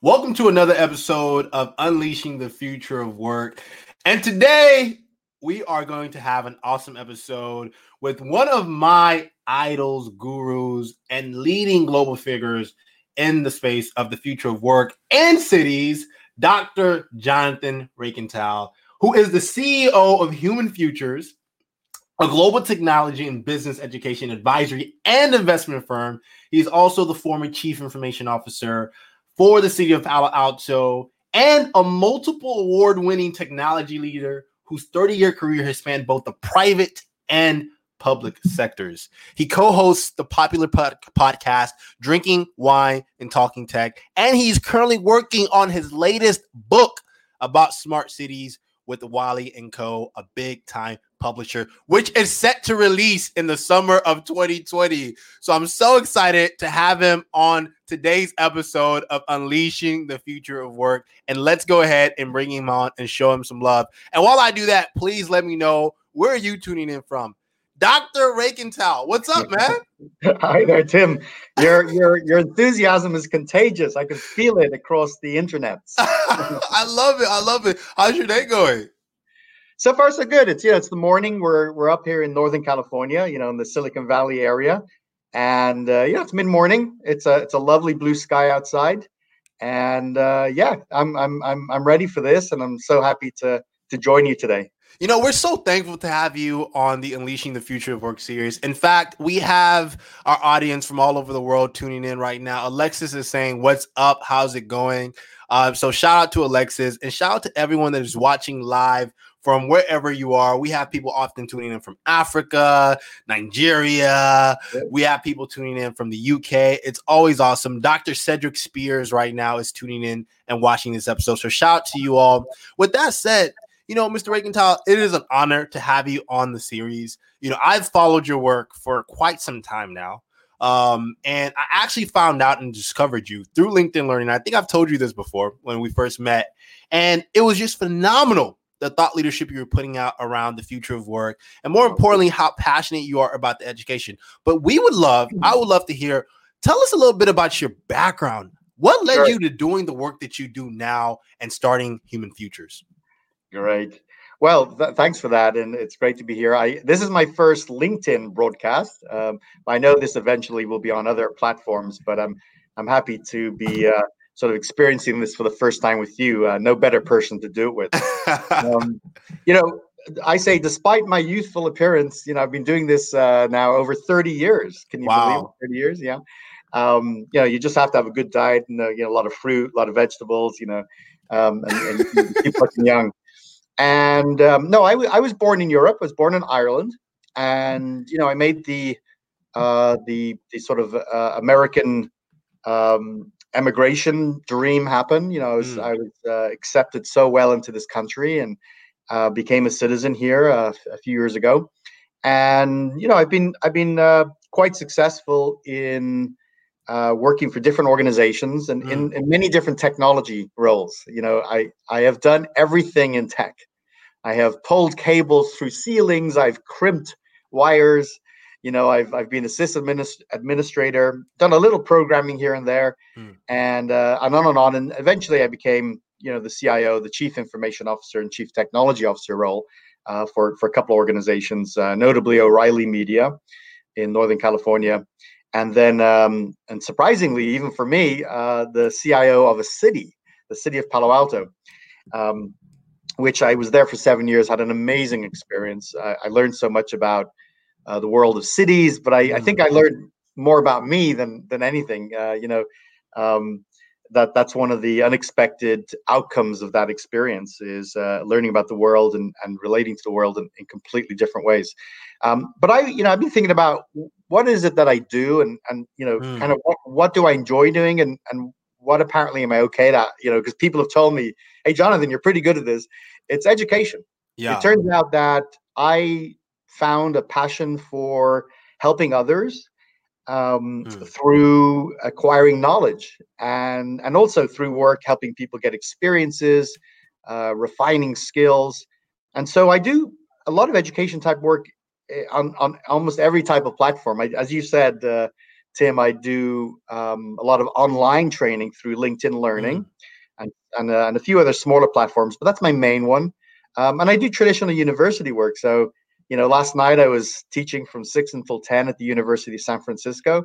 Welcome to another episode of Unleashing the Future of Work. And today we are going to have an awesome episode with one of my idols, gurus, and leading global figures in the space of the future of work and cities, Dr. Jonathan Reichental, who is the CEO of Human Futures, a global technology and business education advisory and investment firm. He's also the former chief information officer for the city of Palo Alto and a multiple award winning technology leader whose 30 year career has spanned both the private and public sectors. He co hosts the popular pod- podcast, Drinking Wine and Talking Tech, and he's currently working on his latest book about smart cities with Wiley and Co., a big time publisher, which is set to release in the summer of 2020. So I'm so excited to have him on today's episode of Unleashing the Future of Work. And let's go ahead and bring him on and show him some love. And while I do that, please let me know where are you tuning in from? Dr. Reichental, what's up, man? Hi there, Tim. Your your your enthusiasm is contagious. I can feel it across the internet. I love it. I love it. How's your day going? So far, so good. It's yeah, it's the morning. We're we're up here in Northern California, you know, in the Silicon Valley area, and uh, yeah, it's mid morning. It's a it's a lovely blue sky outside, and uh, yeah, I'm I'm I'm I'm ready for this, and I'm so happy to to join you today. You know, we're so thankful to have you on the Unleashing the Future of Work series. In fact, we have our audience from all over the world tuning in right now. Alexis is saying, What's up? How's it going? Uh, so, shout out to Alexis and shout out to everyone that is watching live from wherever you are. We have people often tuning in from Africa, Nigeria. We have people tuning in from the UK. It's always awesome. Dr. Cedric Spears right now is tuning in and watching this episode. So, shout out to you all. With that said, you know, Mr. Reichental, it is an honor to have you on the series. You know, I've followed your work for quite some time now. Um, and I actually found out and discovered you through LinkedIn Learning. I think I've told you this before when we first met, and it was just phenomenal the thought leadership you were putting out around the future of work, and more importantly, how passionate you are about the education. But we would love, I would love to hear. Tell us a little bit about your background. What led sure. you to doing the work that you do now and starting Human Futures? Great. Well, th- thanks for that, and it's great to be here. I this is my first LinkedIn broadcast. Um, I know this eventually will be on other platforms, but I'm I'm happy to be uh, sort of experiencing this for the first time with you. Uh, no better person to do it with. um, you know, I say, despite my youthful appearance, you know, I've been doing this uh, now over 30 years. Can you wow. believe 30 years? Yeah. Um, you know, you just have to have a good diet and uh, you know a lot of fruit, a lot of vegetables. You know, um, and, and keep looking young. And um, no, I, w- I was born in Europe. I was born in Ireland, and you know, I made the uh, the the sort of uh, American um, emigration dream happen. You know, I was, mm. I was uh, accepted so well into this country and uh, became a citizen here uh, a few years ago. And you know, I've been I've been uh, quite successful in uh, working for different organizations and mm. in, in many different technology roles. You know, I I have done everything in tech. I have pulled cables through ceilings. I've crimped wires. You know, I've I've been assistant administ- administrator, done a little programming here and there, mm. and uh, and on and on. And eventually, I became you know the CIO, the chief information officer, and chief technology officer role uh, for for a couple of organizations, uh, notably O'Reilly Media in Northern California, and then um, and surprisingly, even for me, uh, the CIO of a city, the city of Palo Alto. Um, which I was there for seven years, had an amazing experience. I learned so much about uh, the world of cities, but I, I, think I learned more about me than than anything. Uh, you know, um, that that's one of the unexpected outcomes of that experience is uh, learning about the world and, and relating to the world in, in completely different ways. Um, but I, you know, I've been thinking about what is it that I do, and and you know, mm. kind of what, what do I enjoy doing, and and what apparently am I okay at? You know, because people have told me, "Hey, Jonathan, you're pretty good at this." It's education. Yeah. It turns out that I found a passion for helping others um, mm. through acquiring knowledge and and also through work helping people get experiences, uh, refining skills, and so I do a lot of education type work eh, on on almost every type of platform. I, as you said. Uh, Tim, I do um, a lot of online training through LinkedIn Learning mm. and and, uh, and, a few other smaller platforms, but that's my main one. Um, and I do traditional university work. So, you know, last night I was teaching from six until ten at the University of San Francisco,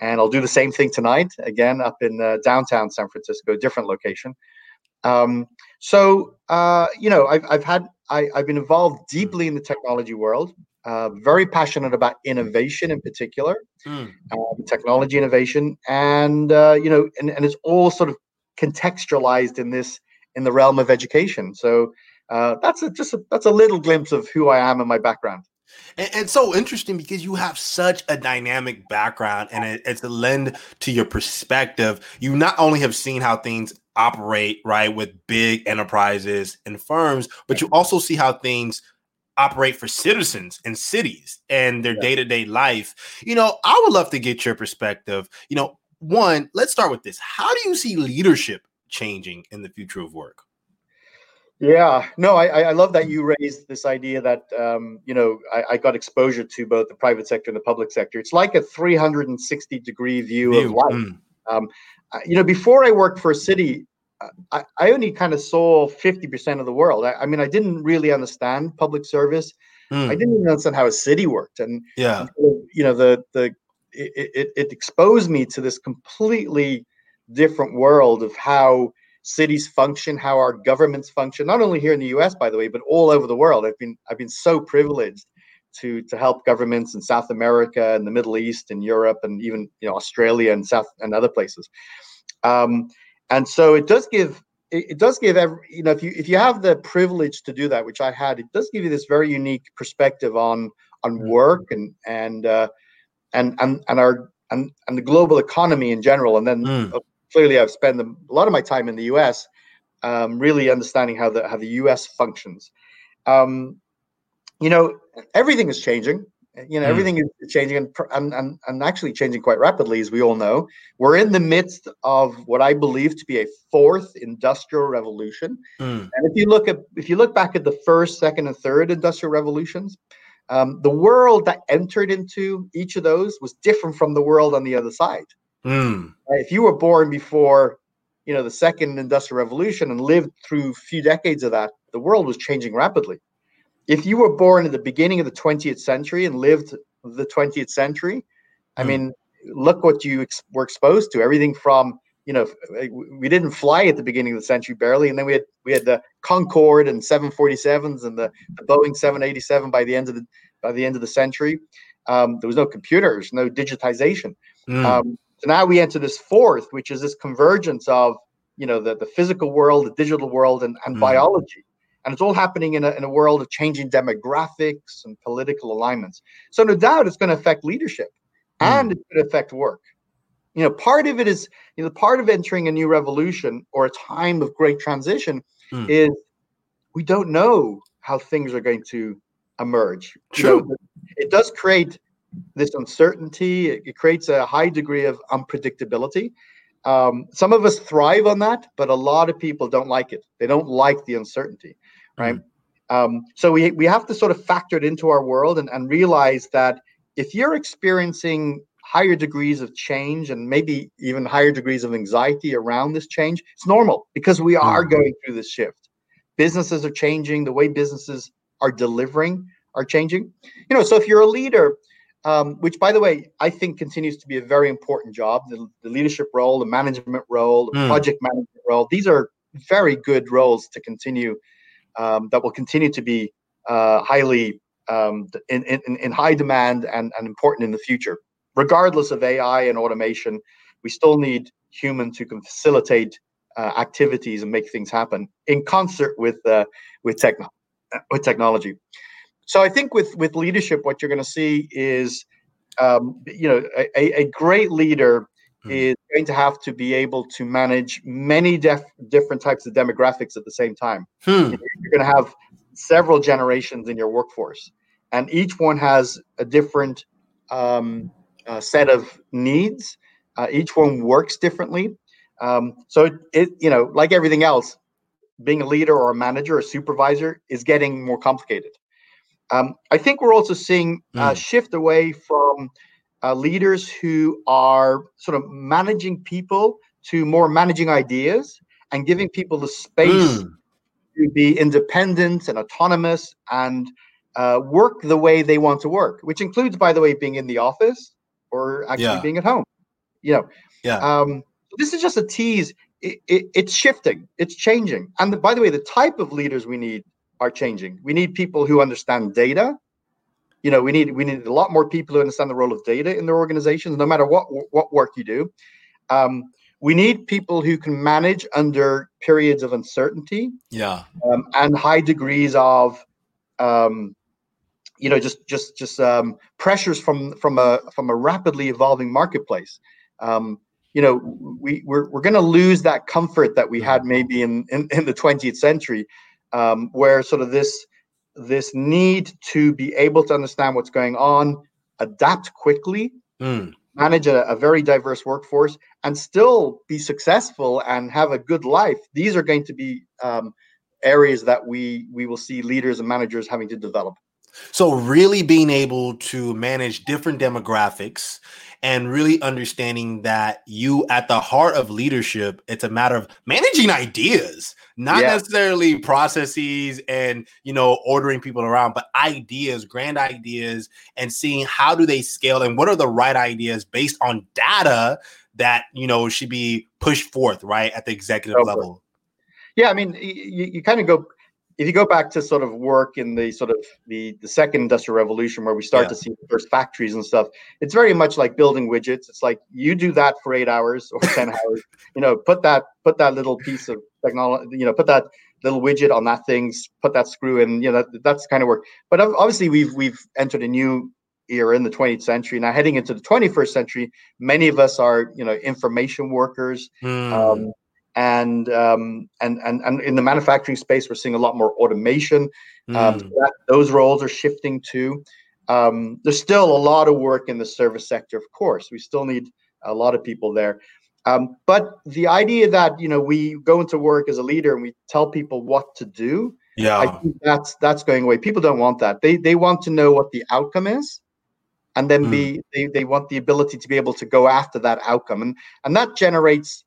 and I'll do the same thing tonight again up in uh, downtown San Francisco, different location. Um, so, uh, you know, I've, I've had I, have been involved deeply in the technology world. Uh, very passionate about innovation in particular, mm. um, technology innovation, and uh, you know, and, and it's all sort of contextualized in this in the realm of education. So uh, that's a, just a, that's a little glimpse of who I am and my background. And, and, so interesting because you have such a dynamic background and it, it's a lend to your perspective. You not only have seen how things operate right with big enterprises and firms, but you also see how things operate for citizens and cities and their day to day life. You know, I would love to get your perspective. You know, one, let's start with this. How do you see leadership changing in the future of work? Yeah, no, I, I love that you raised this idea that um, you know I, I, got exposure to both the private sector and the public sector. It's like a 360 degree view, view. of life. Mm. Um, you know, before I worked for a city, I, I only kind of saw 50% of the world. I, I, mean, I didn't really understand public service. Mm. I didn't even understand how a city worked. And yeah, you know, the the it, it, it exposed me to this completely different world of how cities function, how our governments function, not only here in the US, by the way, but all over the world. I've been I've been so privileged to to help governments in South America and the Middle East and Europe and even you know Australia and South and other places. Um, and so it does give it, does give every you know if you if you have the privilege to do that which i had it does give you this very unique perspective on on mm-hmm. work and and uh, and and and our and, and the global economy in general and then mm. Clearly i've spent a lot of my time in the us um, really understanding how the how the us functions. Um, you know everything is changing. You know mm. everything is changing and, and and actually changing quite rapidly as we all know. We're in the midst of what i believe to be a fourth industrial revolution. Mm. and if you look at if you look back at the first second and third industrial revolutions um, the world that entered into each of those was different from the world on the other side mm. if you were born before you know the second industrial revolution and lived through a few decades of that the world was changing rapidly if you were born at the beginning of the 20th century and lived the 20th century, I hmm. mean, look what you ex- were exposed to. Everything from you know, we didn't fly at the beginning of the century barely, and then we had we had the Concorde and 747s and the, the Boeing 787 by the end of the by the end of the century. Um, there was no computers, no digitization. Mm. Um, so now we enter this fourth, which is this convergence of you know the, the physical world, the digital world, and, and mm. biology. And it's all happening in a, in a world of changing demographics and political alignments. So, no doubt, it's going to affect leadership mm. and it's going to affect work. You know, part of it is, you know, part of entering a new revolution or a time of great transition mm. is we don't know how things are going to emerge. True. You know, it does create this uncertainty, it, it creates a high degree of unpredictability. Um, some of us thrive on that, but a lot of people don't like it. They don't like the uncertainty right? Mm-hmm. Um, so we we have to sort of factor it into our world and, and realize that if you're experiencing higher degrees of change and maybe even higher degrees of anxiety around this change, it's normal because we are mm-hmm. going through this shift. Businesses are changing, the way businesses are delivering are changing. You know, so if you're a leader, um, which by the way, I think continues to be a very important job, the, the leadership role, the management role, the mm. project management role, these are very good roles to continue um, that will continue to be uh, highly um, in, in, in high demand and, and important in the future. Regardless of AI and automation, we still need humans who can facilitate uh, activities and make things happen in concert with uh, with techno- with technology. So I think with with leadership, what you're going to see is, um, you know, a, a great leader mm. is going to have to be able to manage many def- different types of demographics at the same time. Hmm. You're going to have several generations in your workforce, and each one has a different um, uh, set of needs. Uh, each one works differently. Um, so it, it, you know, like everything else, being a leader or a manager or supervisor is getting more complicated. Um, I think we're also seeing a hmm. shift away from uh, leaders who are sort of managing people to more managing ideas and giving people the space mm. to be independent and autonomous and uh, work the way they want to work, which includes, by the way, being in the office or actually yeah. being at home. You know, yeah. Um, this is just a tease. It, it, it's shifting. It's changing. And the, by the way, the type of leaders we need are changing. We need people who understand data. You know, we need we need a lot more people who understand the role of data in their organizations, no matter what what work you do. Um, we need people who can manage under periods of uncertainty. Yeah. Um, and high degrees of um, you know just just just um, pressures from from a from a rapidly evolving marketplace um, you know we we're, we're going to lose that comfort that we had maybe in in, in the 20th century um, where sort of this this need to be able to understand what's going on adapt quickly mm. manage a, a, very diverse workforce and still be successful and have a good life these are going to be um, areas that we we will see leaders and managers having to develop so, really being able to manage different demographics and really understanding that you, at the heart of leadership, it's a matter of managing ideas, not yeah. necessarily processes and you know ordering people around, but ideas, grand ideas, and seeing how do they scale and what are the right ideas based on data that you know should be pushed forth right at the executive level. Yeah, I mean, you, you kind of go if you go back to sort of work in the sort of the the second industrial revolution where we start yeah. to see the first factories and stuff it's very much like building widgets it's like you do that for eight hours or 10 hours you know put that put that little piece of technology you know put that little widget on that thing put that screw in you know that, that's kind of work but obviously we've we've entered a new era in the 20th century now heading into the 21st century many of us are you know information workers mm. um, and um, and and and in the manufacturing space, we're seeing a lot more automation. Mm. Um, hmm. so that, those roles are shifting too. Um, there's still a lot of work in the service sector, of course. We still need a lot of people there. Um, but the idea that you know we go into work as a leader and we tell people what to do, yeah, I think that's that's going away. People don't want that. They they want to know what the outcome is, and then mm. be they, they want the ability to be able to go after that outcome, and and that generates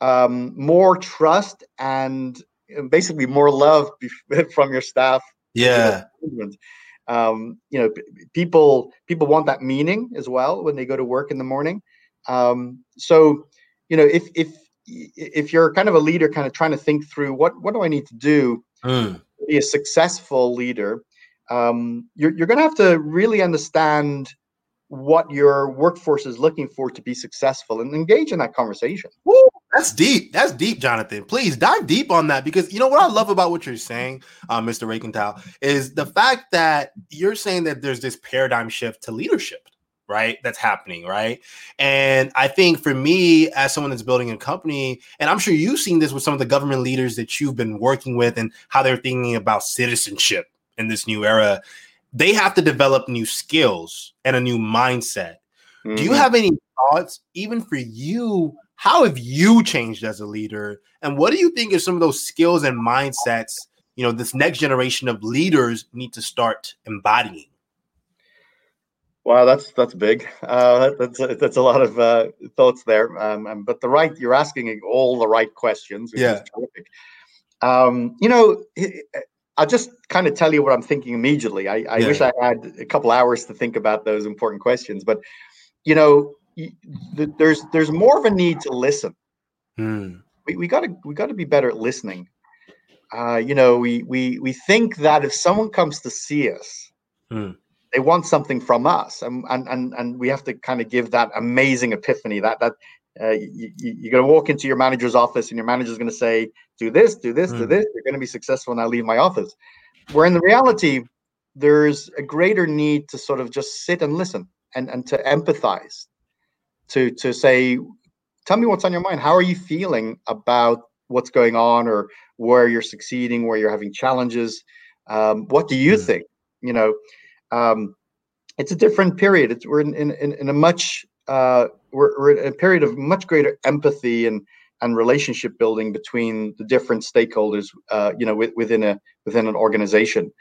um, more trust and basically more love from your staff. Yeah. Um, you know, people people want that meaning as well when they go to work in the morning. Um, so, you know, if if if you're kind of a leader, kind of trying to think through what what do I need to do mm. to be a successful leader, um, you're you're going to have to really understand what your workforce is looking for to be successful and engage in that conversation. Woo, that's deep. That's deep, Jonathan. Please dive deep on that because you know what I love about what you're saying, uh, Mr. Reichental, is the fact that you're saying that there's this paradigm shift to leadership, right? That's happening, right? And I think for me, as someone that's building a company, and I'm sure you've seen this with some of the government leaders that you've been working with and how they're thinking about citizenship in this new era they have to develop new skills and a new mindset. Mm-hmm. Do you mm-hmm. have any thoughts, even for you? How have you changed as a leader? And what do you think are some of those skills and mindsets, you know, this next generation of leaders need to start embodying? Wow, that's that's big. Uh, that's that's a lot of uh, thoughts there. Um, but the right, you're asking all the right questions. yeah. Um, you know, I'll just kind of tell you what I'm thinking immediately. I, I yeah. wish I had a couple hours to think about those important questions, but you know, there's there's more of a need to listen. Hmm. We, we gotta we gotta be better at listening. Uh, you know, we we we think that if someone comes to see us, hmm. they want something from us, and and and and we have to kind of give that amazing epiphany that that uh, you, you're going to walk into your manager's office and your manager's going to say, do this, do this, mm. do this. You're going to be successful and I leave my office. Where in the reality, there's a greater need to sort of just sit and listen and, and to empathize, to, to say, tell me what's on your mind. How are you feeling about what's going on or where you're succeeding, where you're having challenges? Um, what do you mm. think? You know, um, it's a different period. It's, we're in, in, in a much uh, we're, we're in a period of much greater empathy and and relationship building between the different stakeholders, uh, you know, within a within an organization.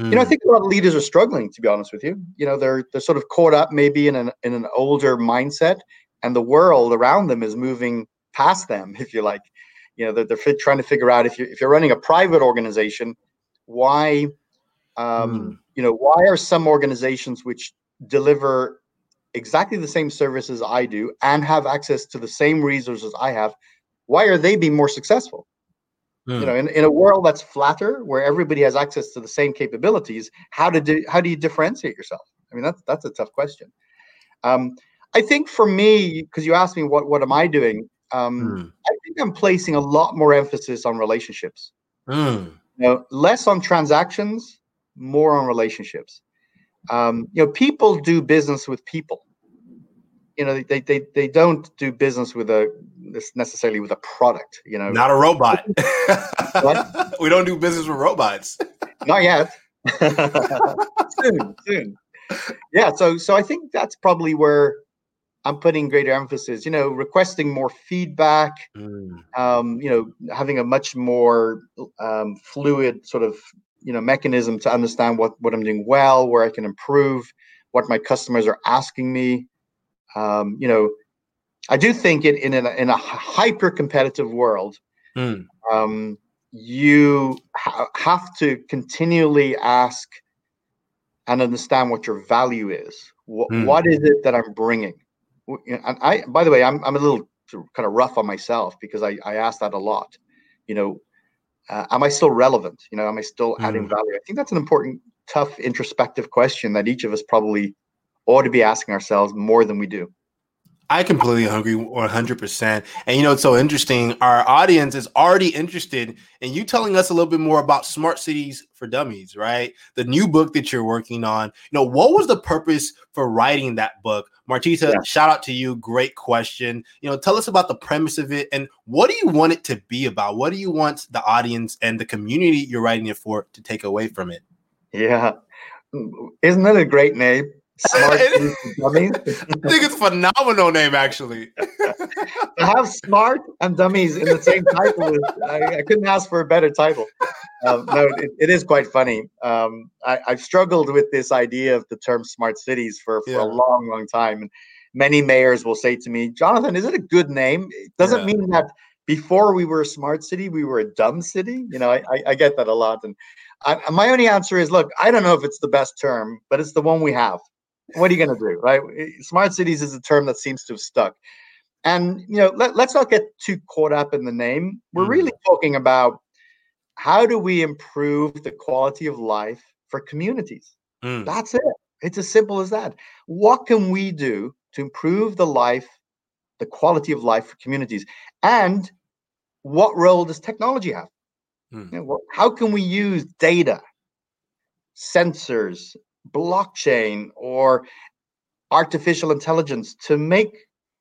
Mm. You know, I hmm. think a lot of leaders are struggling. To be honest with you, you know, they're they're sort of caught up maybe in an in an older mindset, and the world around them is moving past them, if you like. You know, they're, they're trying to figure out if you if you're running a private organization, why, um, mm. you know, why are some organizations which deliver exactly the same services I do and have access to the same resources I have, why are they being more successful? Mm. You know, in, in a world that's flatter, where everybody has access to the same capabilities, how to do how do you differentiate yourself? I mean, that's that's a tough question. Um, I think for me, because you asked me what what am I doing, um, mm. I think I'm placing a lot more emphasis on relationships. Mm. You know, less on transactions, more on relationships. Um, you know, people do business with people you know they, they they don't do business with a necessarily with a product you know. Not a robot. We don't do business with robots. Not yet. Soon soon. Yeah so so i think that's probably where i'm putting greater emphasis you know requesting more feedback mm. um, you know having a much more um, fluid sort of you know mechanism to understand what what i'm doing well where i can improve what my customers are asking me um, you know, I do think it in a, in a hyper competitive world, mm. um, you ha- have to continually ask and understand what your value is. Wh- mm. What is it that I'm bringing? And I, by the way, I'm I'm a little kind of rough on myself because I I ask that a lot. You know, uh, am I still relevant? You know, am I still adding mm. value? I think that's an important, tough, introspective question that each of us probably ought to be asking ourselves more than we do. I completely agree 100%. And you know, it's so interesting. Our audience is already interested in you telling us a little bit more about Smart Cities for Dummies, right? The new book that you're working on. You know, what was the purpose for writing that book? Martita, yeah. shout out to you. Great question. You know, tell us about the premise of it and what do you want it to be about? What do you want the audience and the community you're writing it for to take away from it? Yeah. Mm, isn't that a great name? Smart dummies. I think it's a phenomenal name, actually. to have smart and dummies in the same title, is, I, I, couldn't ask for a better title. Um, no, it, it is quite funny. Um, I, have struggled with this idea of the term smart cities for, for yeah. a long, long time. And many mayors will say to me, Jonathan, is it a good name? It doesn't yeah. mean that before we were a smart city, we were a dumb city. You know, I, I, I get that a lot. And I, my only answer is, look, I don't know if it's the best term, but it's the one we have what are you going to do, right? Smart cities is a term that seems to have stuck. And you know, let, us not get too caught up in the name. We're mm. really talking about how do we improve the quality of life for communities? Mm. That's it. It's as simple as that. What can we do to improve the life, the quality of life for communities? And what role does technology have? Mm. You know, how can we use data, sensors, blockchain or artificial intelligence to make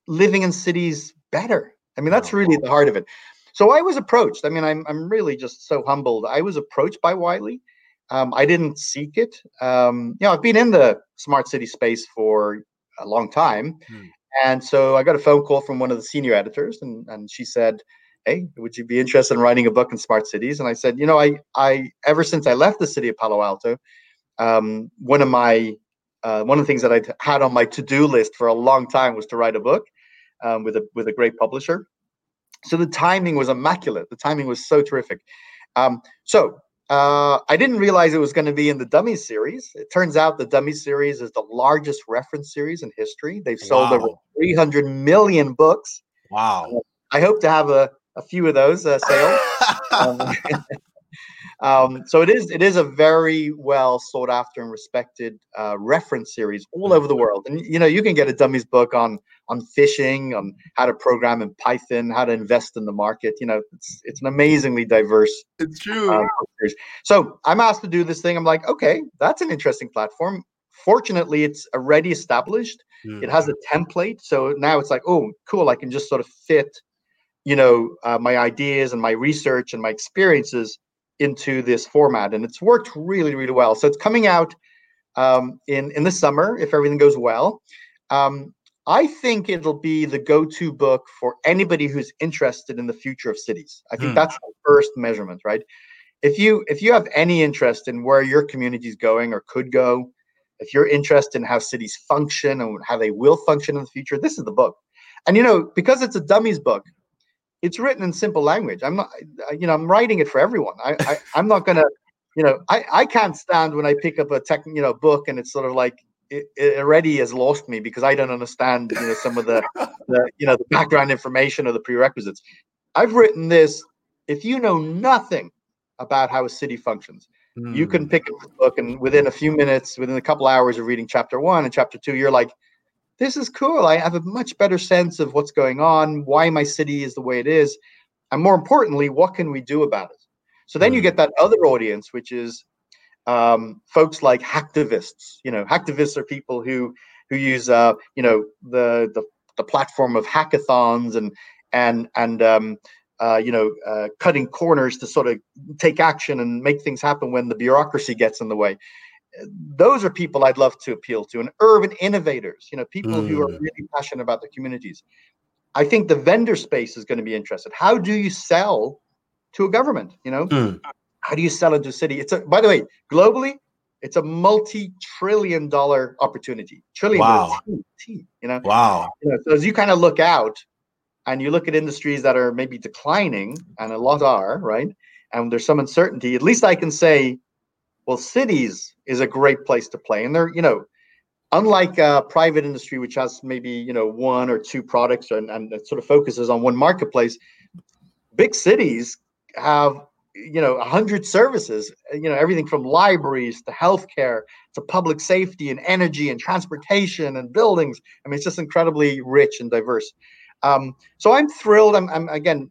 living in cities better. I mean, that's really the heart of it. So I was approached. I mean, I'm I'm really just so humbled. I was approached by Wiley. Um, I didn't seek it. Um, you know, I've been in the smart city space for a long time, hmm. and so I got a phone call from one of the senior editors, and and she said, "Hey, would you be interested in writing a book in smart cities?" And I said, "You know, I I ever since I left the city of Palo Alto, um, one of my uh, one of the things that I had on my to-do list for a long time was to write a book um, with a with a great publisher. So the timing was immaculate. The timing was so terrific. Um, so uh, I didn't realize it was going to be in the Dummy series. It turns out the Dummy series is the largest reference series in history. They've sold wow. over 300 million books. Wow. Uh, I hope to have a, a few of those uh, sales. um, so it is it is a very well sought after and respected uh, reference series all over the world. And you know you can get a dummies book on on phishing, on how to program in Python, how to invest in the market. You know it's it's an amazingly diverse. It's true. Uh, so I'm asked to do this thing. I'm like, okay, that's an interesting platform. Fortunately, it's already established. Mm. It has a template, so now it's like, oh, cool. I can just sort of fit, you know, uh, my ideas and my research and my experiences into this format, and it's worked really, really well. So it's coming out um, in in the summer if everything goes well. Um, I think it'll be the go-to book for anybody who's interested in the future of cities. I think hmm. that's the first measurement, right? if you if you have any interest in where your community is going or could go, if you're interested in how cities function and how they will function in the future, this is the book. And you know, because it's a dummies book, it's written in simple language. I'm not, you know, I'm writing it for everyone. I, I I'm not gonna, you know, I I can't stand when I pick up a tech, you know, book and it's sort of like it, it, already has lost me because I don't understand, you know, some of the, the, you know, the background information or the prerequisites. I've written this. If you know nothing about how a city functions, mm. you can hmm. pick up the book and within a few minutes, within a couple hours of reading chapter one and chapter two, you're like, this is cool. I have a much better sense of what's going on, why my city is the way it is, and more importantly, what can we do about it? So then mm. you hmm. get that other audience, which is um, folks like hacktivists. You know, hacktivists are people who who use uh, you know the, the the platform of hackathons and and and um, uh, you know uh, cutting corners to sort of take action and make things happen when the bureaucracy gets in the way. Those are people I'd love to appeal to, and urban innovators. You know, people mm. who are mm. really passionate about their communities. I think the vendor space is going to be interested. How do you sell to a government? You know, mm. How do you sell into a city? It's a by the way, globally, it's a multi-trillion dollar opportunity. Trillion wow. T, you know. Wow. You know, so as you kind of look out and you look at industries that are maybe declining, and a lot are, right? And there's some uncertainty, at least I can say, well, cities is a great place to play. And they're, you know, unlike a private industry, which has maybe, you know, one or two products and, and sort of focuses on one marketplace, big cities have you know, a hundred services, you know, everything from libraries to healthcare to public safety and energy and transportation and buildings. I mean, it's just incredibly rich and diverse. Um, so I'm thrilled. I'm, I'm again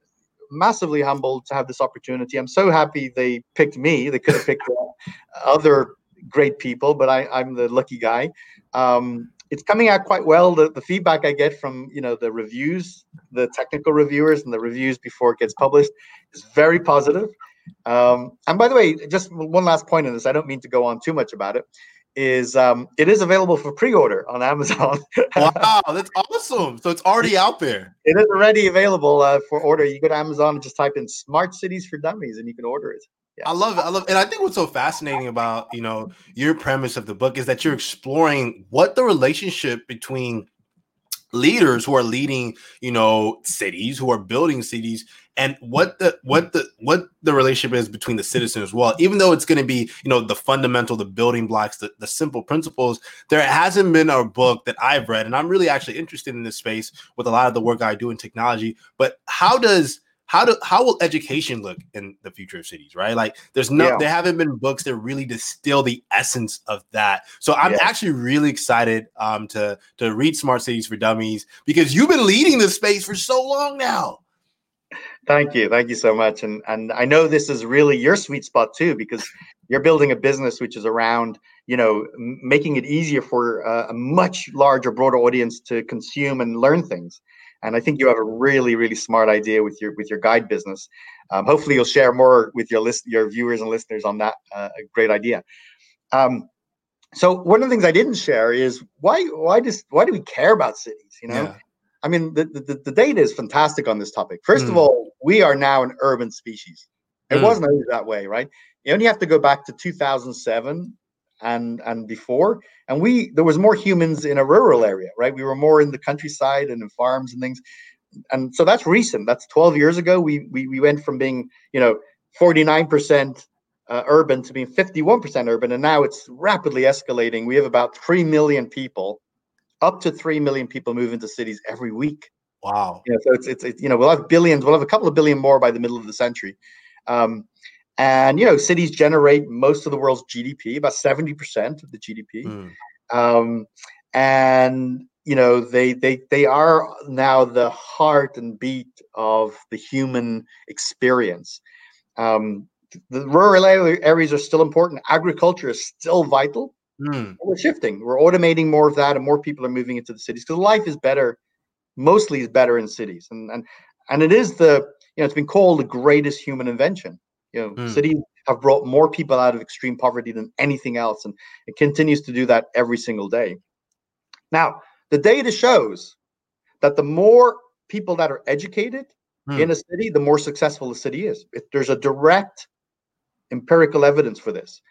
massively humbled to have this opportunity. I'm so happy they picked me. They could have picked other great people, but I, I'm the lucky guy. Um, it's coming out quite well. The, the feedback I get from you know the reviews, the technical reviewers, and the reviews before it gets published is very positive. Um, and by the way, just one last point on this, I don't mean to go on too much about it, is um, it is available for pre-order on Amazon. wow, that's awesome. So it's already out there. It is already available uh, for order. You go to Amazon and just type in smart cities for dummies and you can order it. Yeah. I love it. I love, it. and I think what's so fascinating about you know your premise of the book is that you're exploring what the relationship between leaders who are leading, you know, cities, who are building cities, and what the what the what the relationship is between the citizens as well. Even though it's going to be, you know, the fundamental, the building blocks, the, the simple principles, there hasn't been a book that I've read, and I'm really actually interested in this space with a lot of the work I do in technology. But how does how do how will education look in the future of cities right? Like there's no yeah. there haven't been books that really distill the essence of that. So i'm yeah. actually really excited um to to read smart cities for dummies because you've been leading this space for so long now. Thank you. Thank you so much. And and i know this is really your sweet spot too because you're building a business which is around you know making it easier for uh, a much larger broader audience to consume and learn things and I think you have a really, really smart idea with your with your guide business. Um, hopefully, you'll share more with your list, your viewers and listeners on that. Uh, great idea. Um, so one of the things I didn't share is why why does why do we care about cities? You know, yeah. I mean the, the, the data is fantastic on this topic. First mm. of all, we are now an urban species. It mm. wasn't always that way, right? You only have to go back to 2007 and and before. And we there was more humans in a rural area right? We were more in the countryside and in farms and things. And so that's recent. That's 12 years ago. We we, we went from being you know 49% uh, urban to being 51% urban. And now it's rapidly escalating. We have about 3 million people up to 3 million people move into cities every week. Wow. Yeah so it's, it's, it's you know we'll have billions we'll have a couple of billion more by the middle of the century. Um, and you know, cities generate most of the world's GDP, about seventy percent of the GDP. Mm. Um, and you know, they they they are now the heart and beat of the human experience. Um, the rural areas are still important. Agriculture is still vital. Mm. We're shifting. We're automating more of that, and more people are moving into the cities because life is better. Mostly is better in cities, and and and it is the you know it's been called the greatest human invention. You know, mm. cities have brought more people out of extreme poverty than anything else, and it continues to do that every single day. Now, the data shows that the more people that are educated mm. in a city, the more successful the city is. If there's a direct empirical evidence for this.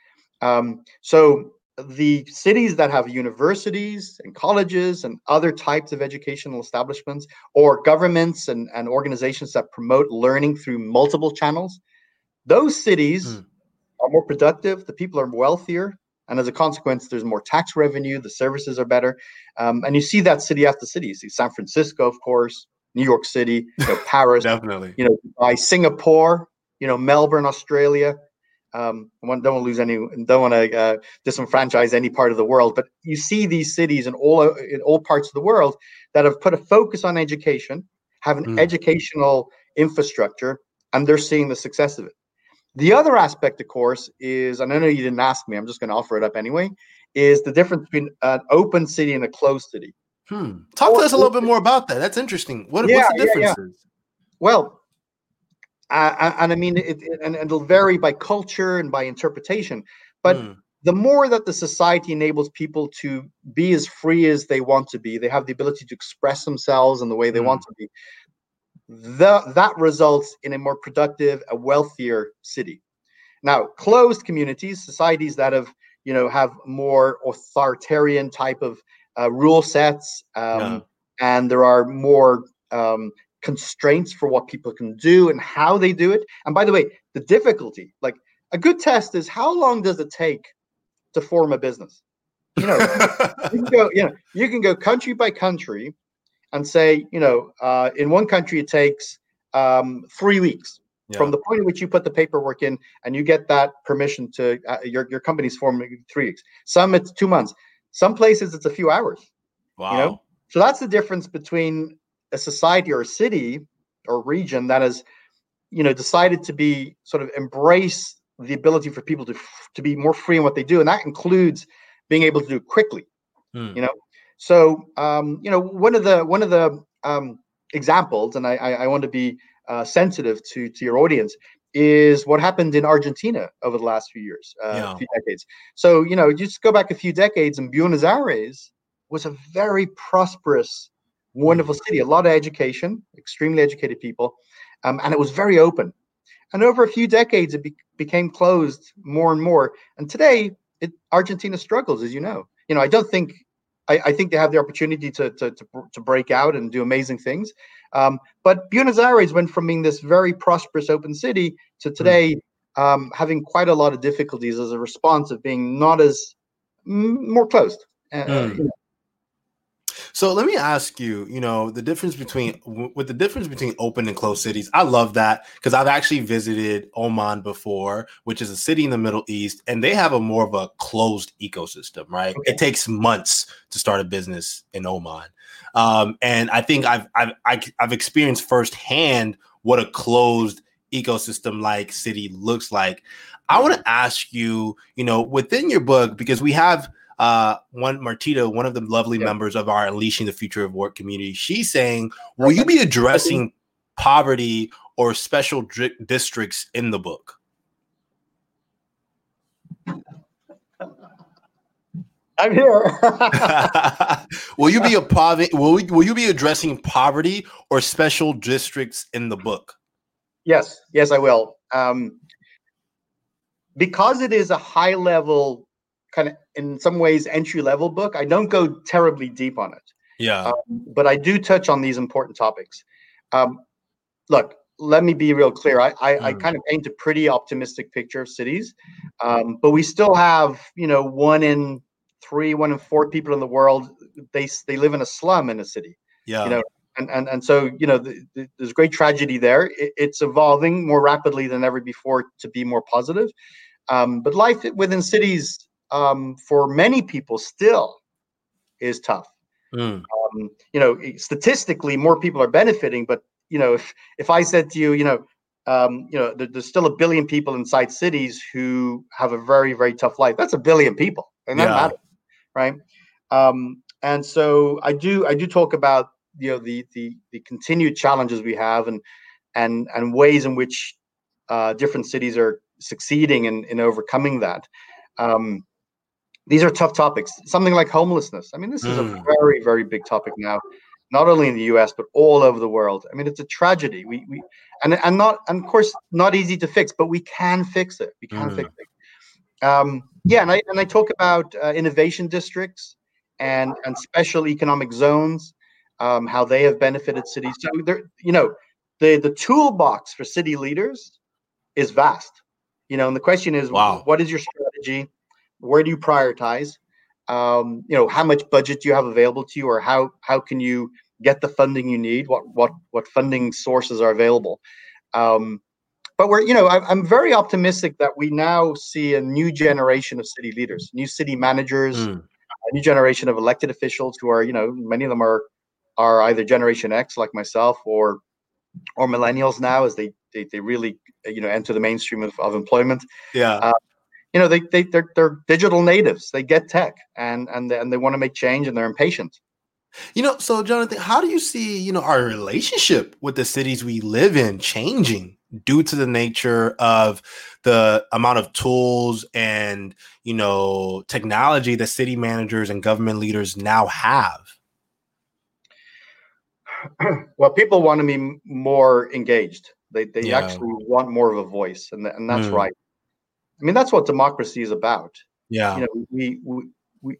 Um, so the cities that have universities and colleges and other types of educational establishments or governments and, and organizations that promote learning through multiple channels those cities mm. are more productive the people are wealthier and as a consequence there's more tax revenue the services are better um, and you see that city after city you see san francisco of course new york city you know, paris definitely you know by singapore you know melbourne australia um, I don't want to lose any, don't want to uh, disenfranchise any part of the world, but you see these cities in all in all parts of the world that have put a focus on education, have an mm. educational infrastructure, and they're seeing the success of it. The other aspect, of course, is, and I know you didn't ask me, I'm just going to offer it up anyway, is the difference between an open city and a closed city. Hmm. Talk or, to us a little bit more about that. That's interesting. What, yeah, what's the differences? Yeah, yeah. Well, uh, and I mean, it, it, and, it'll vary by culture and by interpretation. But mm. the more that the society enables people to be as free as they want to be, they have the ability to express themselves in the way they mm. want to be. The, that results in a more productive, a wealthier city. Now, closed communities, societies that have you know have more authoritarian type of uh, rule sets, um, yeah. and there are more um, constraints for what people can do and how they do it. And by the way, the difficulty, like a good test is how long does it take to form a business? You know, you can go, you know, you can go country by country and say, you know, uh, in one country it takes um, three weeks yeah. from the point at which you put the paperwork in and you get that permission to uh, your your company's forming three weeks. Some it's two months. Some places it's a few hours. Wow. You know, so that's the difference between a society or a city or region that has you know decided to be sort of embrace the ability for people to to be more free in what they do and that includes being able to do it quickly hmm. you know so um, you know one of the one of the um, examples and i i, I want to be uh, sensitive to to your audience is what happened in argentina over the last few years uh, yeah. few decades so you know just go back a few decades and buenos aires was a very prosperous wonderful city, a lot of education, extremely educated people, um, and it was very open. And over a few decades, it be- became closed more and more. And today, it, Argentina struggles, as you know. You know, I don't think I, I think they have the opportunity to, to, to to break out and do amazing things. Um, but Buenos Aires went from being this very prosperous open city to hmm. today um, having quite a lot of difficulties as a response of being not as more closed. Uh, mm. you know, so let me ask you, you know, the difference between with the difference between open and closed cities. I love that because I've actually visited Oman before, which is a city in the Middle East, and they have a more of a closed ecosystem, right? Okay. It takes months to start a business in Oman. Um, and I think I've, I've I've experienced firsthand what a closed ecosystem like city looks like. I want to ask you, you know, within your book because we have uh, one Martita, one of the lovely yeah. members of our Unleashing the Future of Work community, she's saying, "Will you be addressing poverty or special dri- districts in the book?" I'm here. will you be a poverty? Will, will you be addressing poverty or special districts in the book? Yes, yes, I will. Um, because it is a high level kind of in some ways entry level book. I don't go terribly deep on it. Yeah. Um, but I do touch on these important topics. Um, look, let me be real clear. I, I, mm. I, kind of paint a pretty optimistic picture of cities, um, but we still have, you know, one in three, one in four people in the world. They they live in a slum in a city. Yeah. You know, and and and so you know, the, the, there's great tragedy there. It, it's evolving more rapidly than ever before to be more positive. Um, but life within cities um, for many people still is tough. Mm. Um, you know, statistically, more people are benefiting, but you know, if if I said to you, you know, um, you know, there, there's still a billion people inside cities who have a very very tough life. That's a billion people, and that yeah. matters, right? Um, and so I do I do talk about you know the the the continued challenges we have and and and ways in which uh, different cities are succeeding in in overcoming that. Um, these are tough topics. Something like homelessness. I mean, this is mm. a very, very big topic now. not only in the U.S. but all over the world. I mean, it's a tragedy. We we and and not and of course not easy to fix, but we can fix it. We can mm. fix it. Um, yeah, and I and I talk about uh, innovation districts and and special economic zones, um, how they have benefited cities. So there, you know, the the toolbox for city leaders is vast. You know, and the question is, wow. what is your strategy? Where do you prioritize? Um, you know, how much budget do you have available to you, or how how can you get the funding you need? What what what funding sources are available? Um, but we're you know I, am very optimistic that we now see a new generation of city leaders, new city managers, mm. a new generation of elected officials who are you know many of them are are either Generation X like myself or or millennials now as they they, they really you know enter the mainstream of, of employment. Yeah. Uh, you know they, they they're, they're digital natives. They get tech and and they, and they want to make change and they're impatient. You know so jonathan how do you see you know our relationship with the cities we live in changing due to the nature of the amount of tools and you know technology that city managers and government leaders now have? Well people want to be more engaged. They, they yeah. actually want more of a voice and, and that's mm. right I mean, that's what democracy is about. Yeah. You know, we we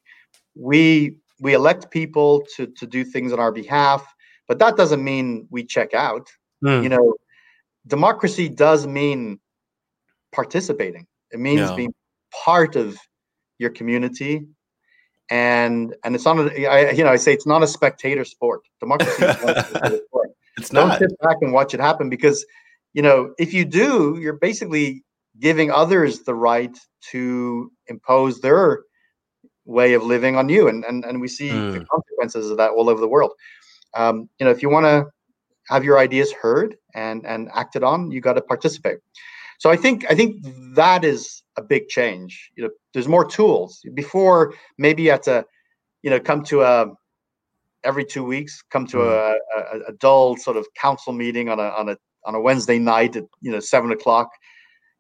we we elect people to to do things on our behalf, but that doesn't mean we check out. Mm. You know, democracy does mean participating. It means yeah. being part of your community, and and it's not a, I, you know I say it's not a spectator sport. Democracy is not a sport. It's Don't not. sit back and watch it happen because you know if you do, you're basically giving others the right to impose their way of living on you and and, and we see mm. the hmm. consequences of that all over the world um, you know if you want to have your ideas heard and and acted on you got to participate so i think i think that is a big change you know there's more tools before maybe you had to you know come to a every two weeks come to mm. a, a, a dull sort of council meeting on a on a on a wednesday night at you know seven o'clock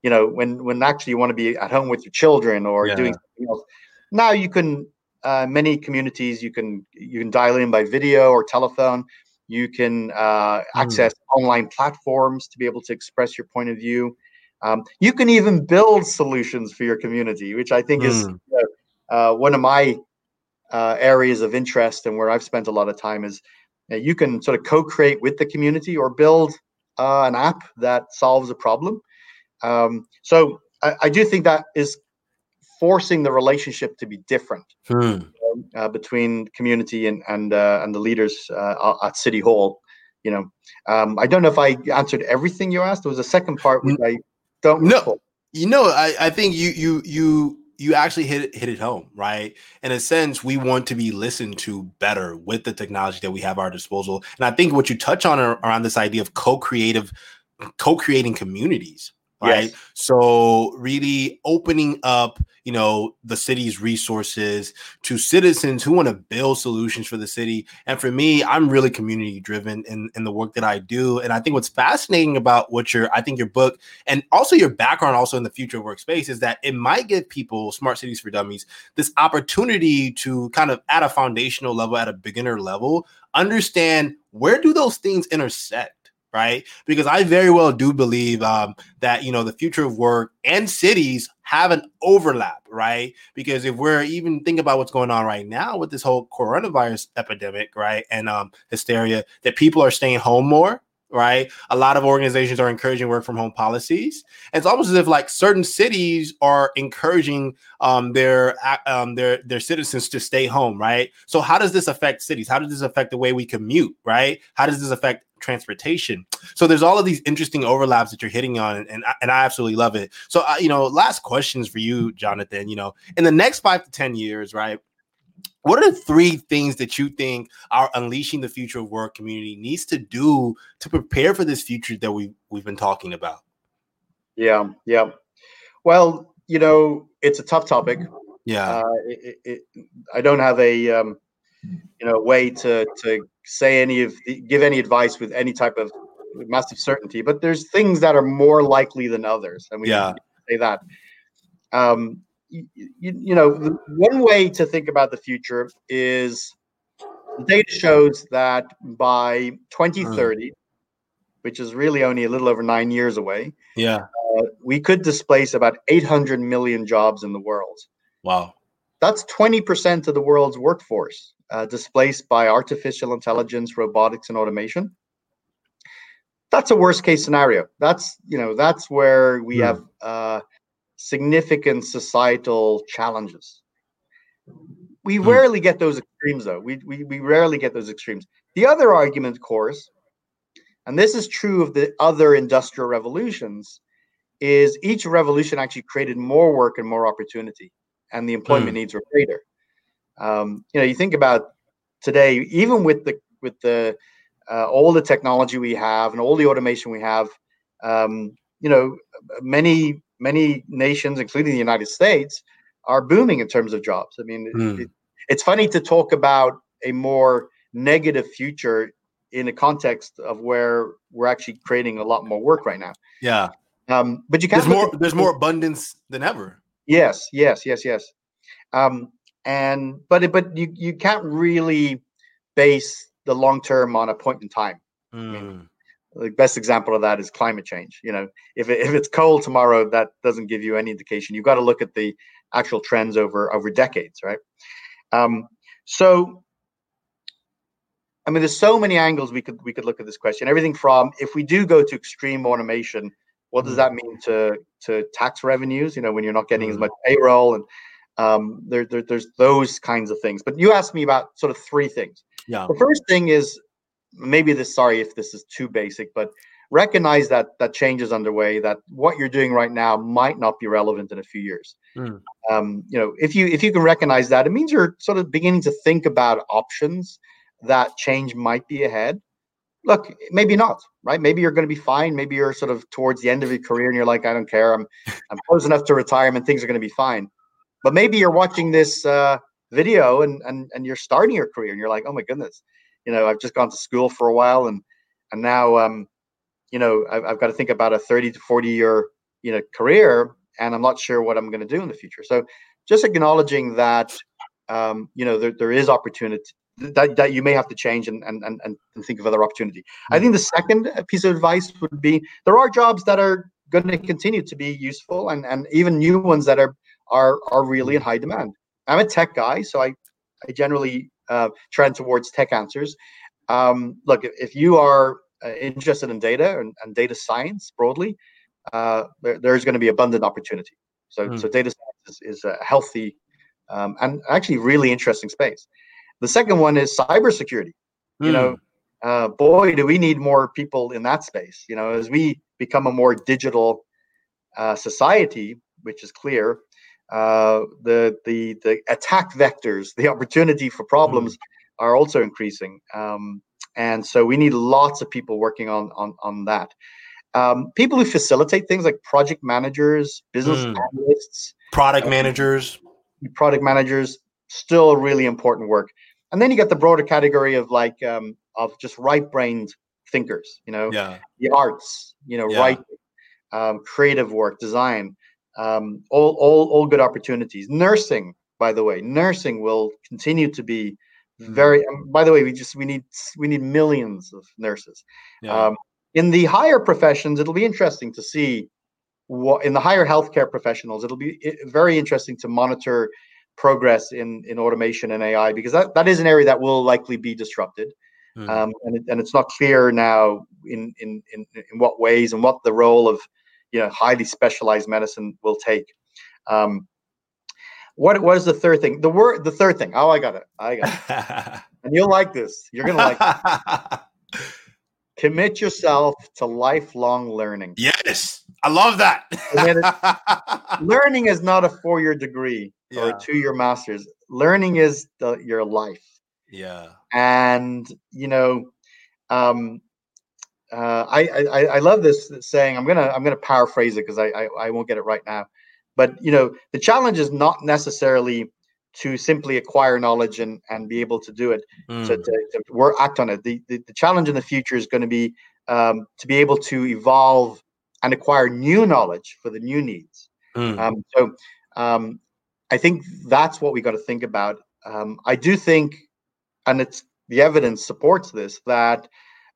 you know when when actually you want to be at home with your children or yeah. doing something else now you can uh, many communities you can you can dial in by video or telephone you can uh, mm. access online platforms to be able to express your point of view um, you can even build solutions for your community which i think mm. is uh, one of my uh, areas of interest and where i've spent a lot of time is you can sort of co-create with the community or build uh, an app that solves a problem um, so I, I, do think that is forcing the relationship to be different hmm. uh, between community and and uh, and the leaders uh, at City Hall. You know, um, I don't know if I answered everything you asked. There was a second part which I don't. No, recall. you know, I, I think you you you you actually hit it, hit it home, right? In a sense, we want to be listened to better with the technology that we have at our disposal. And I think what you touch on around this idea of co-creative, co-creating communities, right? Yes. So really opening up, you know, the city's resources to citizens who want to build solutions for the city. And for me, I'm really community driven in, in the work that I do. And I think what's fascinating about what your, I think your book and also your background also in the future workspace is that it might give people smart cities for dummies this opportunity to kind of at a foundational level, at a beginner level, understand where do those things intersect right? Because I very well do believe um, that you know the future of work and cities have an overlap, right? Because if we're even think about what's going on right now with this whole coronavirus epidemic, right, and um, hysteria, that people are staying home more, right? A lot of organizations are encouraging work from home policies. It's almost as if like certain cities are encouraging um, their um, their their citizens to stay home, right? So how does this affect cities? How does this affect the way we commute, right? How does this affect transportation? So there's all of these interesting overlaps that you're hitting on, and and I, and I absolutely love it. So uh, you know, last questions for you, Jonathan. You know, in the next five to ten years, right? What are the three things that you think our unleashing the future of work community needs to do to prepare for this future that we we've been talking about? Yeah yeah. Well you know it's a tough topic. Yeah. Uh, it, it, i don't have a um, you know way to to say any of the, give any advice with any type of massive certainty but there's things that are more likely than others and we yeah. say that. Um, you, you know, one way to think about the future is data shows that by 2030, mm. which is really only a little over nine years away, yeah, uh, we could displace about 800 million jobs in the world. Wow, that's 20% of the world's workforce uh, displaced by artificial intelligence, robotics, and automation. That's a worst case scenario. That's you know that's where we mm. have uh, significant societal challenges. We mm. rarely get those extremes, though. We, we, we rarely get those extremes. The other argument, of course, and this is true of the other industrial revolutions, is each revolution actually created more work and more opportunity, and the employment mm. needs were greater. Um, you know, you think about today, even with the with the uh, all the technology we have and all the automation we have, um, you know, many many nations, including the United States, are booming in terms of jobs. I mean, mm. it, it's funny to talk about a more negative future in the context of where we're actually creating a lot more work right now. Yeah. Um, but you can't. There's more. There's more abundance than ever. Yes. Yes. Yes. Yes. Um, and but but you you can't really base the long term on a point in time. Mm. I mean, hmm the best example of that is climate change. You know, if it, if it's cold tomorrow, that doesn't give you any indication. You've got to look at the actual trends over over decades, right? Um, so, I mean, there's so many angles we could we could look at this question. Everything from if we do go to extreme automation, what does mm. that mean to to tax revenues? You know, when you're not getting mm. as much payroll and um, there, there, there's those kinds of things. But you asked me about sort of three things. Yeah. The first thing is maybe this sorry if this is too basic but recognize that that change is underway that what you're doing right now might not be relevant in a few years. Mm. um, you know if you if you can recognize that it means you're sort of beginning to think about options that change might be ahead. Look maybe not right? Maybe you're going to be fine. Maybe you're sort of towards the end of your career and you're like i don't care. I'm i'm close enough to retirement. Things are going to be fine. But maybe you're watching this uh, video and, and and you're starting your career and you're like oh my goodness you know i've just gone to school for a while and and now um you know i've, I've got to think about a 30 to 40 year you know career and i'm not sure what i'm going to do in the future. So just acknowledging that um you know there, there is opportunity that, that you may have to change and, and and and think of other opportunity. I think the second piece of advice would be there are jobs that are going to continue to be useful and and even new ones that are are are really in high demand. I'm a tech guy so i i generally uh, trend towards tech answers. Um, look, if, if, you are uh, interested in data and, and data science broadly, uh, there, there's going to be abundant opportunity. So, mm. so data science is, is a healthy um, and actually really interesting space. The second one is cybersecurity. Mm. You know, hmm. uh, boy, do we need more people in that space. You know, as we become a more digital uh, society, which is clear, uh, the the the attack vectors, the opportunity for problems, mm. are also increasing. Um, and so we need lots of people working on on on that. Um, people who facilitate things like project managers, business mm. analysts, product uh, managers, product managers, still really important work. And then you get the broader category of like um, of just right-brained thinkers. You know, yeah. the arts. You know, yeah. writing, um, creative work, design um, all, all, all good opportunities. Nursing, by the way, nursing will continue to be mm-hmm. very. Um, by the way, we just we need we need millions of nurses. Yeah. Um, in the higher professions, it'll be interesting to see what in the higher healthcare professionals. It'll be very interesting to monitor progress in in automation and AI because that, that is an area that will likely be disrupted. Mm-hmm. Um, and, it, and it's not clear now in, in in in what ways and what the role of you know highly specialized medicine will take. Um, what what is the third thing? The word the third thing. Oh, I got it. I got it. and you'll like this. You're gonna like it. Commit yourself to lifelong learning. Yes, I love that. learning is not a four-year degree yeah. or a two-year master's. Learning is the, your life. Yeah. And you know, um, uh, I, I I love this saying. I'm gonna I'm gonna paraphrase it because I, I I won't get it right now. But you know, the challenge is not necessarily to simply acquire knowledge and, and be able to do it mm. to, to, to, work act on it the, the, the challenge in the future is going to be um, to be able to evolve and acquire new knowledge for the new needs mm. um, so um, i think that's what we got to think about um, i do think and it's the evidence supports this that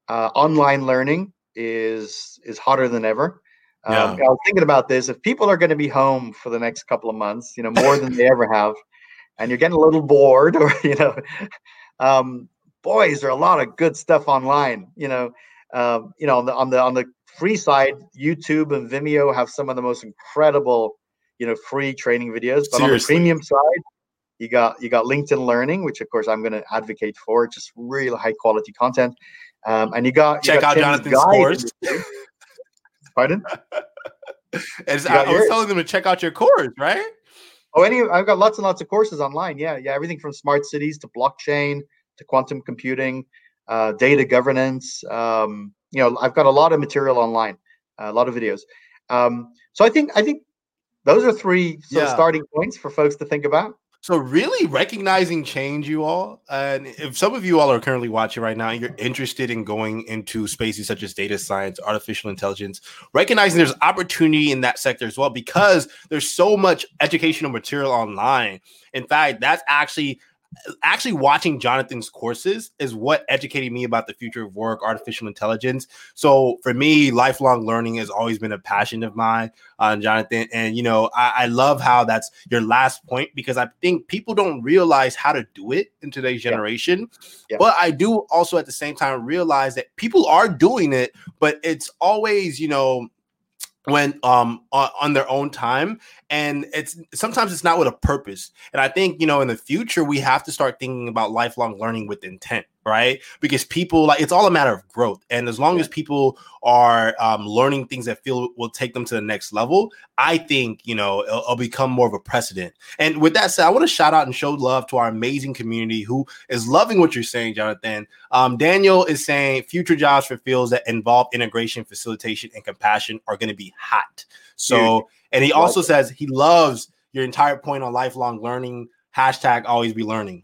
uh, online learning is is hotter than ever. Um, yeah. I was thinking about this. If people are going to be home for the next couple of months, you know, more than they ever have, and you're getting a little bored, or you know, um, boys, there are a lot of good stuff online. You know, um, you know, on the on the on the free side, YouTube and Vimeo have some of the most incredible, you know, free training videos. But Seriously. on the premium side, you got you got LinkedIn Learning, which of course I'm going to advocate for, just really high quality content. Um, and you got check you got out Tim's Jonathan's course. Pardon? As I, I was telling them to check out your course, right? Oh, any I've got lots and lots of courses online. Yeah, yeah, everything from smart cities to blockchain to quantum computing, uh, data governance. Um, you know, I've got a lot of material online, a lot of videos. Um, so I think I think those are three sort yeah. of starting points for folks to think about. So really recognizing change, you all, and if some of you all are currently watching right now, and you're interested in going into spaces such as data science, artificial intelligence, recognizing there's opportunity in that sector as well because there's so much educational material online. In fact, that's actually actually watching Jonathan's courses is what educated me about the future of work, artificial intelligence. So for me, lifelong learning has always been a passion of mine, uh, Jonathan. And you know, I, I, love how that's your last point because I think people don't realize how to do it in today's generation. Yeah. Yeah. But I do also at the same time realize that people are doing it, but it's always you know when um on, on, their own time and it's sometimes it's not with a purpose and i think you know in the future we have to start thinking about lifelong learning with intent right? Because people like it's all a matter of growth, and as long yeah. as people are um, learning things that feel will take them to the next level, I think you know it'll, it'll become more of a precedent. And with that said, I want to shout out and show love to our amazing community who is loving what you're saying, Jonathan. Um, Daniel is saying future jobs for fields that involve integration, facilitation, and compassion are going to be hot. So, and he also says he loves your entire point on lifelong learning. Hashtag always be learning.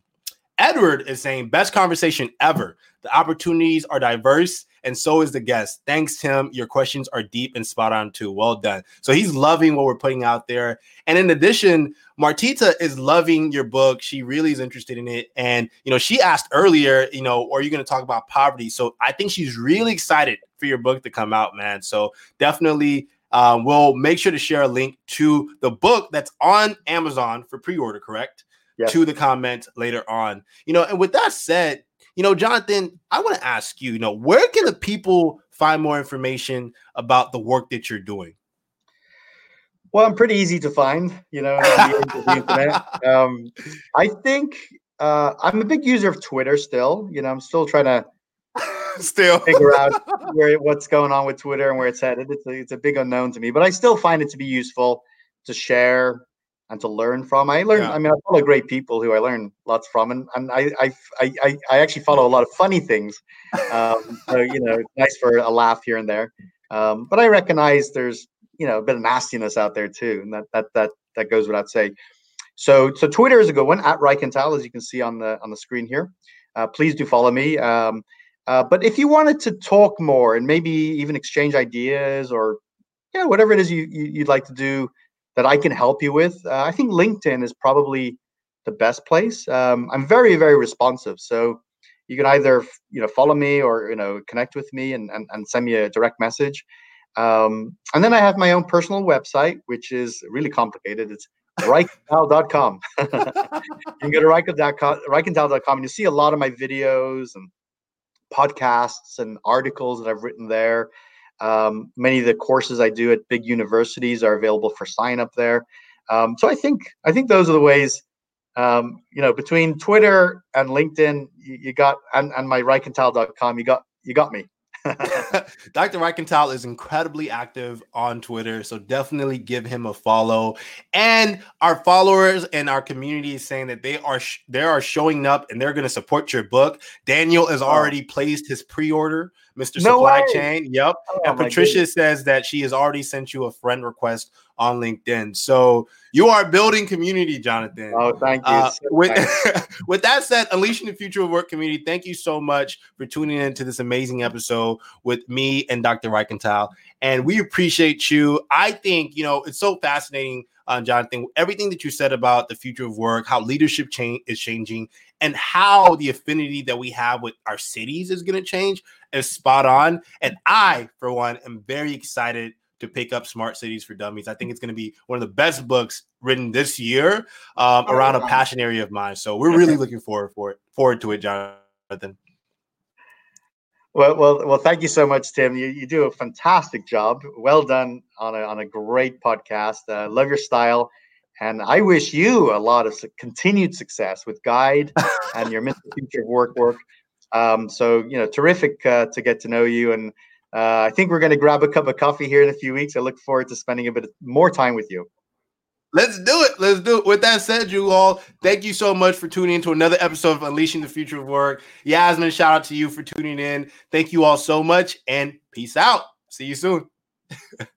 Edward is saying best conversation ever. The opportunities are diverse, and so is the guest. Thanks, Tim. Your questions are deep and spot on too. Well done. So he's loving what we're putting out there. And in addition, Martita is loving your book. She really is interested in it. And you know, she asked earlier, you know, are you going to talk about poverty? So I think she's really excited for your book to come out, man. So definitely um, we'll make sure to share a link to the book that's on Amazon for pre-order, correct? Yes. to the comment later on. You know, and with that said, you know, Jonathan, I want to ask you, you know, where can the people find more information about the work that you're doing? Well, I'm pretty easy to find, you know. Um, I think uh, I'm a big user of Twitter still. You know, I'm still trying to still figure out where what's going on with Twitter and where it's headed. It's a, it's a big unknown to me, but I still find it to be useful to share and to learn from. I learn. Yeah. I mean, I follow great people who I learn lots from, and, and I, I, I, I actually follow a lot of funny things. Um, so you know, nice for a laugh here and there. Um, but I recognize there's you know a bit of nastiness out there too, and that that that that goes without saying. So so Twitter is a good one at Reichental, as you can see on the on the screen here. Uh, please do follow me. Um, uh, but if you wanted to talk more and maybe even exchange ideas or yeah, whatever it is you, you would like to do that I can help you with, uh, I think LinkedIn is probably the best place. Um, I'm very, very responsive. So you can either, you know, follow me or, you know, connect with me and, and, and send me a direct message. Um, and then I have my own personal website, which is really complicated. It's reichental.com. you can go to reichental.com and you see a lot of my videos and podcasts and articles that I've written there. Um, many of the courses I do at big universities are available for sign up there. Um, so I think I think those are the ways. Um, you know, between Twitter and LinkedIn, you, you got and, and my Reichental.com, you got you got me. Dr. Reichental is incredibly active on Twitter, so definitely give him a follow. And our followers and our community is saying that they are sh- they are showing up and they're going to support your book. Daniel has already placed his pre-order, Mr. No Supply way. Chain. Yep. Oh, and Patricia goodness. says that she has already sent you a friend request on LinkedIn. So you are building community, Jonathan. Oh, thank you. Uh, with, with that said, Unleashing the Future of Work community, thank you so much for tuning in to this amazing episode with me and Dr. Reichental. And we appreciate you. I think, you know, it's so fascinating uh, Jonathan, everything that you said about the future of work, how leadership change is changing, and how the affinity that we have with our cities is going to change is spot on. And I, for one, am very excited to pick up Smart Cities for Dummies. I think it's going to be one of the best books written this year um, oh, around a passion area of mine. So we're really looking forward for it, forward to it, Jonathan. Well, well, well. Thank you so much, Tim. You, you do a fantastic job. Well done on a on a great podcast. Uh, love your style, and I wish you a lot of continued success with Guide and your Mr. Future Work work. Um, so you know, terrific uh, to get to know you, and uh, I think we're going to grab a cup of coffee here in a few weeks. I look forward to spending a bit more time with you. Let's do it. Let's do it. With that said, you all, thank you so much for tuning into another episode of Unleashing the Future of Work. Yasmin, shout out to you for tuning in. Thank you all so much and peace out. See you soon.